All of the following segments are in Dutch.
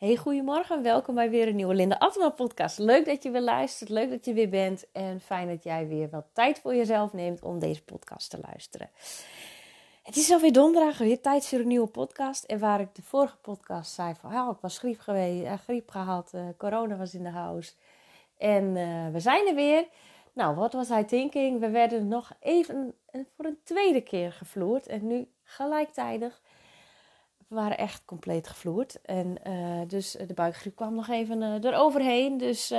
Hey, goedemorgen. Welkom bij weer een nieuwe Linda Atma podcast. Leuk dat je weer luistert. Leuk dat je weer bent. En fijn dat jij weer wat tijd voor jezelf neemt om deze podcast te luisteren. Het is alweer donderdag, weer tijd voor een nieuwe podcast. En waar ik de vorige podcast zei van, oh, ik was griep, geweest, uh, griep gehad, uh, corona was in de house. En uh, we zijn er weer. Nou, wat was hij thinking? We werden nog even voor een tweede keer gevloerd. En nu gelijktijdig we waren echt compleet gevloerd. En uh, dus de buikgriep kwam nog even uh, eroverheen. Dus uh,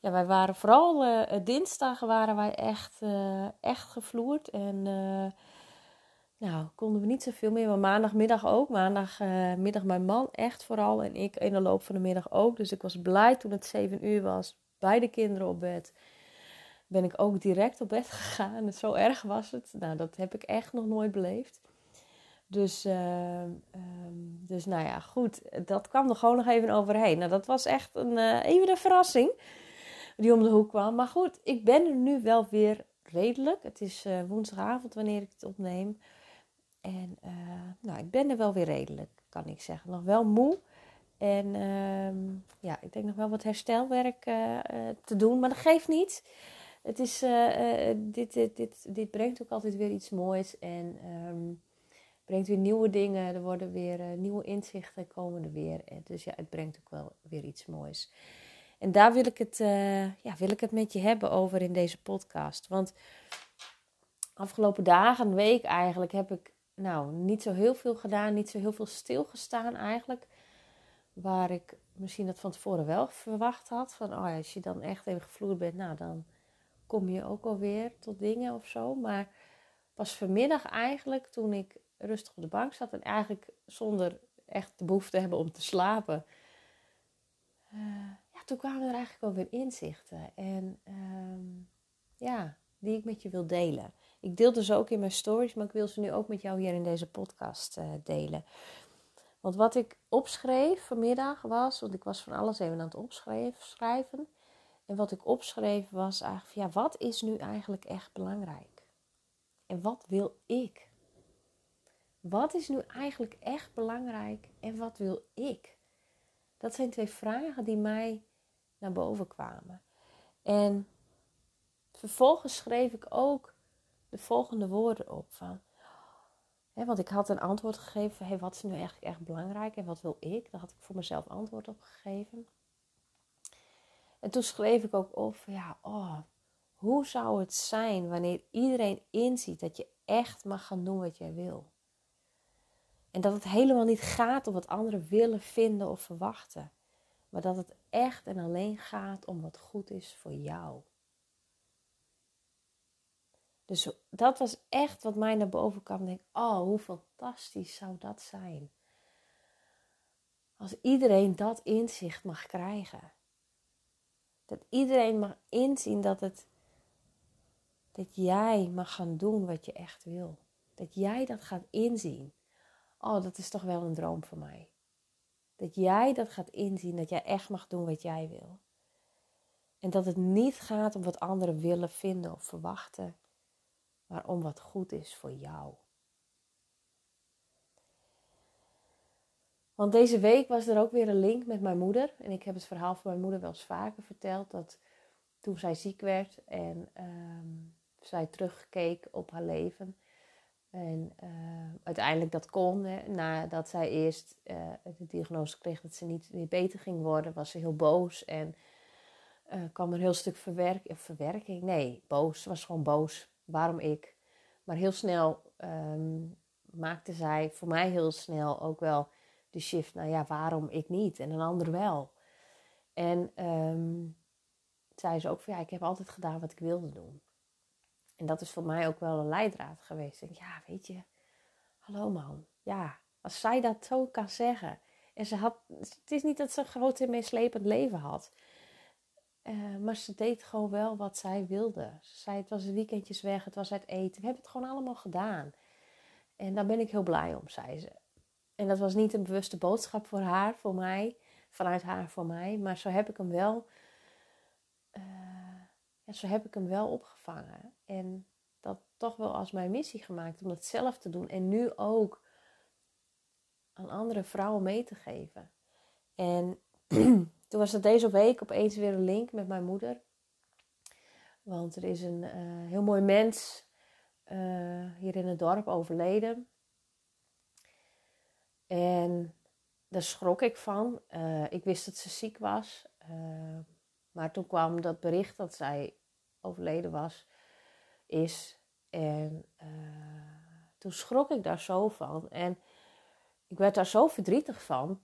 ja, wij waren vooral dinsdag waren wij echt, echt gevloerd. En nou, konden we niet zoveel meer. Maar maandagmiddag ook. Maandagmiddag mijn man echt vooral. En ik in de loop van de middag ook. Dus ik was blij toen het 7 uur was. Beide kinderen op bed. Ben ik ook direct op bed gegaan. Zo erg was het. Nou, dat heb ik echt nog nooit beleefd. Dus, uh, um, dus nou ja, goed. Dat kwam er gewoon nog even overheen. Nou, dat was echt een, uh, even een verrassing die om de hoek kwam. Maar goed, ik ben er nu wel weer redelijk. Het is uh, woensdagavond wanneer ik het opneem. En nou, ik ben er wel weer redelijk, kan ik zeggen. Nog wel moe. En uh, ja, ik denk nog wel wat herstelwerk te doen. Maar dat geeft niet. Het is, dit, dit, dit, dit brengt ook altijd weer iets moois. En... Um, brengt weer nieuwe dingen. Er worden weer uh, nieuwe inzichten komen er weer. Dus ja, het brengt ook wel weer iets moois. En daar wil ik het, uh, ja, wil ik het met je hebben over in deze podcast. Want afgelopen dagen, week eigenlijk, heb ik nou niet zo heel veel gedaan. Niet zo heel veel stilgestaan eigenlijk. Waar ik misschien dat van tevoren wel verwacht had. Van oh ja, als je dan echt even gevloerd bent, nou dan kom je ook alweer tot dingen of zo. Maar pas vanmiddag eigenlijk, toen ik rustig op de bank zat en eigenlijk zonder echt de behoefte hebben om te slapen. Uh, ja, toen kwamen er eigenlijk wel weer inzichten. En uh, ja, die ik met je wil delen. Ik deelde ze ook in mijn stories, maar ik wil ze nu ook met jou hier in deze podcast uh, delen. Want wat ik opschreef vanmiddag was, want ik was van alles even aan het opschrijven. En wat ik opschreef was eigenlijk, ja, wat is nu eigenlijk echt belangrijk? En wat wil ik? Wat is nu eigenlijk echt belangrijk en wat wil ik? Dat zijn twee vragen die mij naar boven kwamen. En vervolgens schreef ik ook de volgende woorden op van. Hè, want ik had een antwoord gegeven van hey, wat is nu eigenlijk echt belangrijk en wat wil ik? Daar had ik voor mezelf antwoord op gegeven. En toen schreef ik ook op ja, oh, hoe zou het zijn wanneer iedereen inziet dat je echt mag gaan doen wat jij wil? En dat het helemaal niet gaat om wat anderen willen, vinden of verwachten. Maar dat het echt en alleen gaat om wat goed is voor jou. Dus dat was echt wat mij naar boven kwam. Ik denk, oh, hoe fantastisch zou dat zijn. Als iedereen dat inzicht mag krijgen. Dat iedereen mag inzien dat het dat jij mag gaan doen wat je echt wil. Dat jij dat gaat inzien. Oh, dat is toch wel een droom voor mij. Dat jij dat gaat inzien, dat jij echt mag doen wat jij wil. En dat het niet gaat om wat anderen willen, vinden of verwachten, maar om wat goed is voor jou. Want deze week was er ook weer een link met mijn moeder. En ik heb het verhaal van mijn moeder wel eens vaker verteld. Dat toen zij ziek werd en um, zij terugkeek op haar leven, en uh, uiteindelijk dat kon. Hè, nadat zij eerst uh, de diagnose kreeg dat ze niet, niet beter ging worden, was ze heel boos. En uh, kwam er heel stuk verwerk, verwerking. Nee, boos. Ze was gewoon boos. Waarom ik? Maar heel snel um, maakte zij voor mij heel snel ook wel de shift. Nou ja, waarom ik niet en een ander wel? En um, zei ze ook van ja, ik heb altijd gedaan wat ik wilde doen. En dat is voor mij ook wel een leidraad geweest. En ja, weet je, hallo man. Ja, als zij dat zo kan zeggen. En ze had, het is niet dat ze een groot en meeslepend leven had. Uh, maar ze deed gewoon wel wat zij wilde. Ze zei, het was weekendjes weg, het was uit eten. We hebben het gewoon allemaal gedaan. En daar ben ik heel blij om, zei ze. En dat was niet een bewuste boodschap voor haar, voor mij. Vanuit haar voor mij. Maar zo heb ik hem wel... Zo heb ik hem wel opgevangen. En dat toch wel als mijn missie gemaakt om dat zelf te doen. En nu ook aan andere vrouwen mee te geven. En toen was er deze week opeens weer een link met mijn moeder. Want er is een uh, heel mooi mens uh, hier in het dorp overleden. En daar schrok ik van. Uh, ik wist dat ze ziek was. maar toen kwam dat bericht dat zij overleden was, is. En toen schrok ik daar zo van. En ik werd daar zo verdrietig van.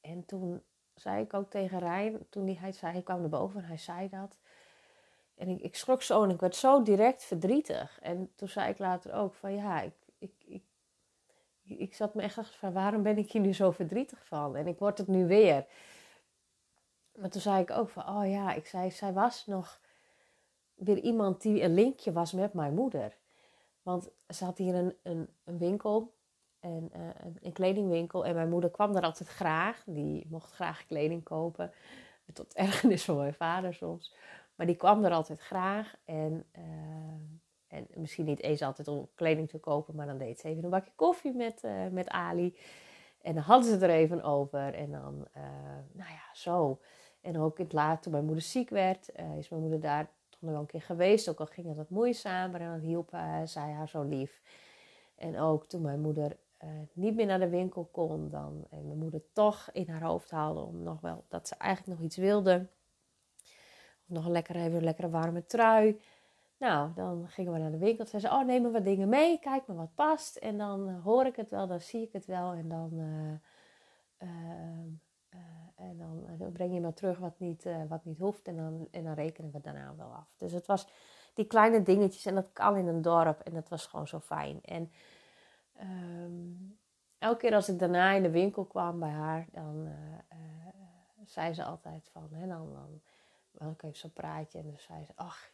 En toen zei ik ook tegen Rijn, toen hij, zei, hij kwam naar boven en hij zei dat. En ik, schrok zo en ik werd zo direct verdrietig. En toen zei ik later ook van ja, ik, ik, ik, ik zat me echt van waarom ben ik hier nu zo verdrietig van? En ik word het nu weer. Maar toen zei ik ook van oh ja, ik zei, zij was nog weer iemand die een linkje was met mijn moeder. Want ze had hier een, een, een winkel, en, uh, een kledingwinkel. En mijn moeder kwam daar altijd graag. Die mocht graag kleding kopen. Tot ergernis van mijn vader soms. Maar die kwam er altijd graag. En, uh, en misschien niet eens altijd om kleding te kopen. Maar dan deed ze even een bakje koffie met, uh, met Ali. En dan hadden ze er even over. En dan, nou ja, zo. En ook in het laat, toen mijn moeder ziek werd, is mijn moeder daar wel een keer geweest. Ook al ging het wat moeizaam, maar dan hielp zij haar zo lief. En ook toen mijn moeder uh, niet meer naar de winkel kon, dan en mijn moeder toch in haar hoofd haalde om nog wel dat ze eigenlijk nog iets wilde. Of nog een lekkere, even een lekkere warme trui. Nou, dan gingen we naar de winkel. Ze zei: Oh, neem maar wat dingen mee. Kijk maar wat past. En dan hoor ik het wel, dan zie ik het wel. En dan, uh, en dan, breng je maar terug wat niet, wat niet hoeft. En dan, en dan rekenen we daarna wel af. Dus het was die kleine dingetjes. En dat kan in een dorp. En dat was gewoon zo fijn. En um, elke keer als ik daarna in de winkel kwam bij haar, dan uh, uh, zei ze altijd van, hè, dan, dan had ik zo'n praatje en dan zei ze, ach,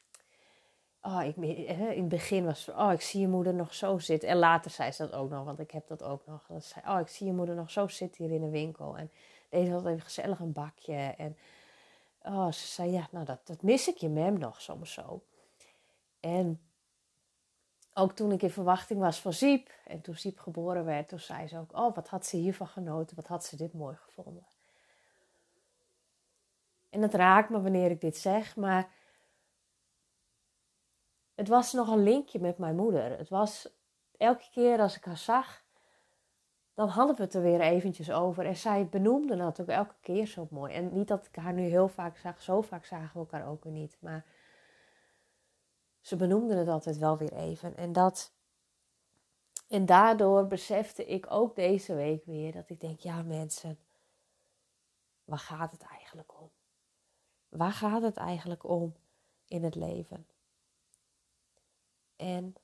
oh, ik, in het begin was oh, ik zie je moeder nog zo zitten. En later zei ze dat ook nog, want ik heb dat ook nog. Dat zei, oh, ik zie je moeder nog zo zitten hier in de winkel. En deze had even gezellig een bakje. En oh, ze zei, ja, nou, dat, dat mis ik je mem nog soms zo. En ook toen ik in verwachting was van Siep en toen Siep geboren werd, toen zei ze ook: Oh, wat had ze hiervan genoten, wat had ze dit mooi gevonden. En het raakt me wanneer ik dit zeg, maar het was nog een linkje met mijn moeder. Het was elke keer als ik haar zag, dan hadden we het er weer eventjes over. En zij benoemde dat ook elke keer zo mooi. En niet dat ik haar nu heel vaak zag, zo vaak zagen we elkaar ook weer niet. Maar ze benoemden het altijd wel weer even. En, dat, en daardoor besefte ik ook deze week weer dat ik denk, ja mensen, waar gaat het eigenlijk om? Waar gaat het eigenlijk om in het leven? En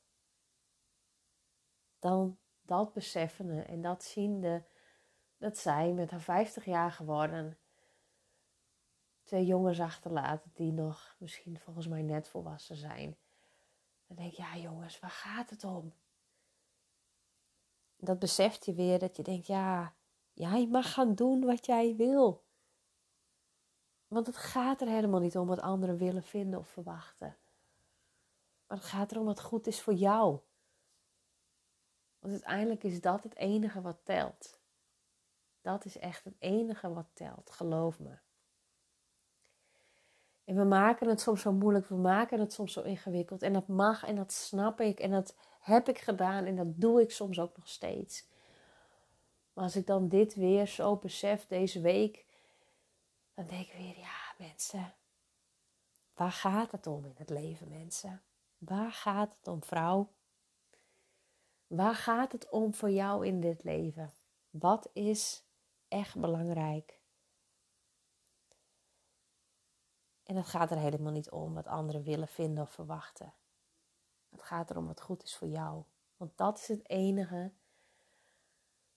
dan dat beseffende en dat ziende dat zij met haar 50 jaar geworden twee jongens achterlaten die nog misschien volgens mij net volwassen zijn. Dan denk je, ja jongens, waar gaat het om? Dat beseft je weer dat je denkt, ja, jij mag gaan doen wat jij wil. Want het gaat er helemaal niet om wat anderen willen vinden of verwachten. Maar het gaat erom wat goed is voor jou. Want uiteindelijk is dat het enige wat telt. Dat is echt het enige wat telt, geloof me. En we maken het soms zo moeilijk, we maken het soms zo ingewikkeld. En dat mag en dat snap ik en dat heb ik gedaan en dat doe ik soms ook nog steeds. Maar als ik dan dit weer zo besef deze week, dan denk ik weer, ja mensen, waar gaat het om in het leven mensen? Waar gaat het om vrouw? Waar gaat het om voor jou in dit leven? Wat is echt belangrijk? En het gaat er helemaal niet om wat anderen willen vinden of verwachten. Het gaat erom wat goed is voor jou. Want dat is het enige.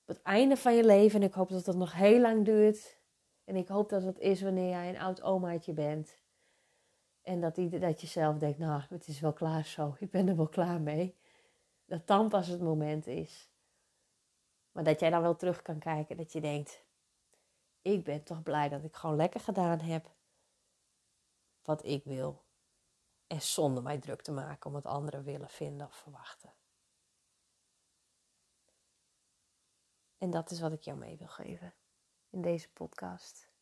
Op het einde van je leven, en ik hoop dat dat nog heel lang duurt. En ik hoop dat het is wanneer jij een oud omaatje bent. En dat, dat je zelf denkt, nou, het is wel klaar zo. Ik ben er wel klaar mee. Dat dan pas het moment is. Maar dat jij dan wel terug kan kijken. Dat je denkt, ik ben toch blij dat ik gewoon lekker gedaan heb wat ik wil. En zonder mij druk te maken om wat anderen willen vinden of verwachten. En dat is wat ik jou mee wil geven. in deze podcast.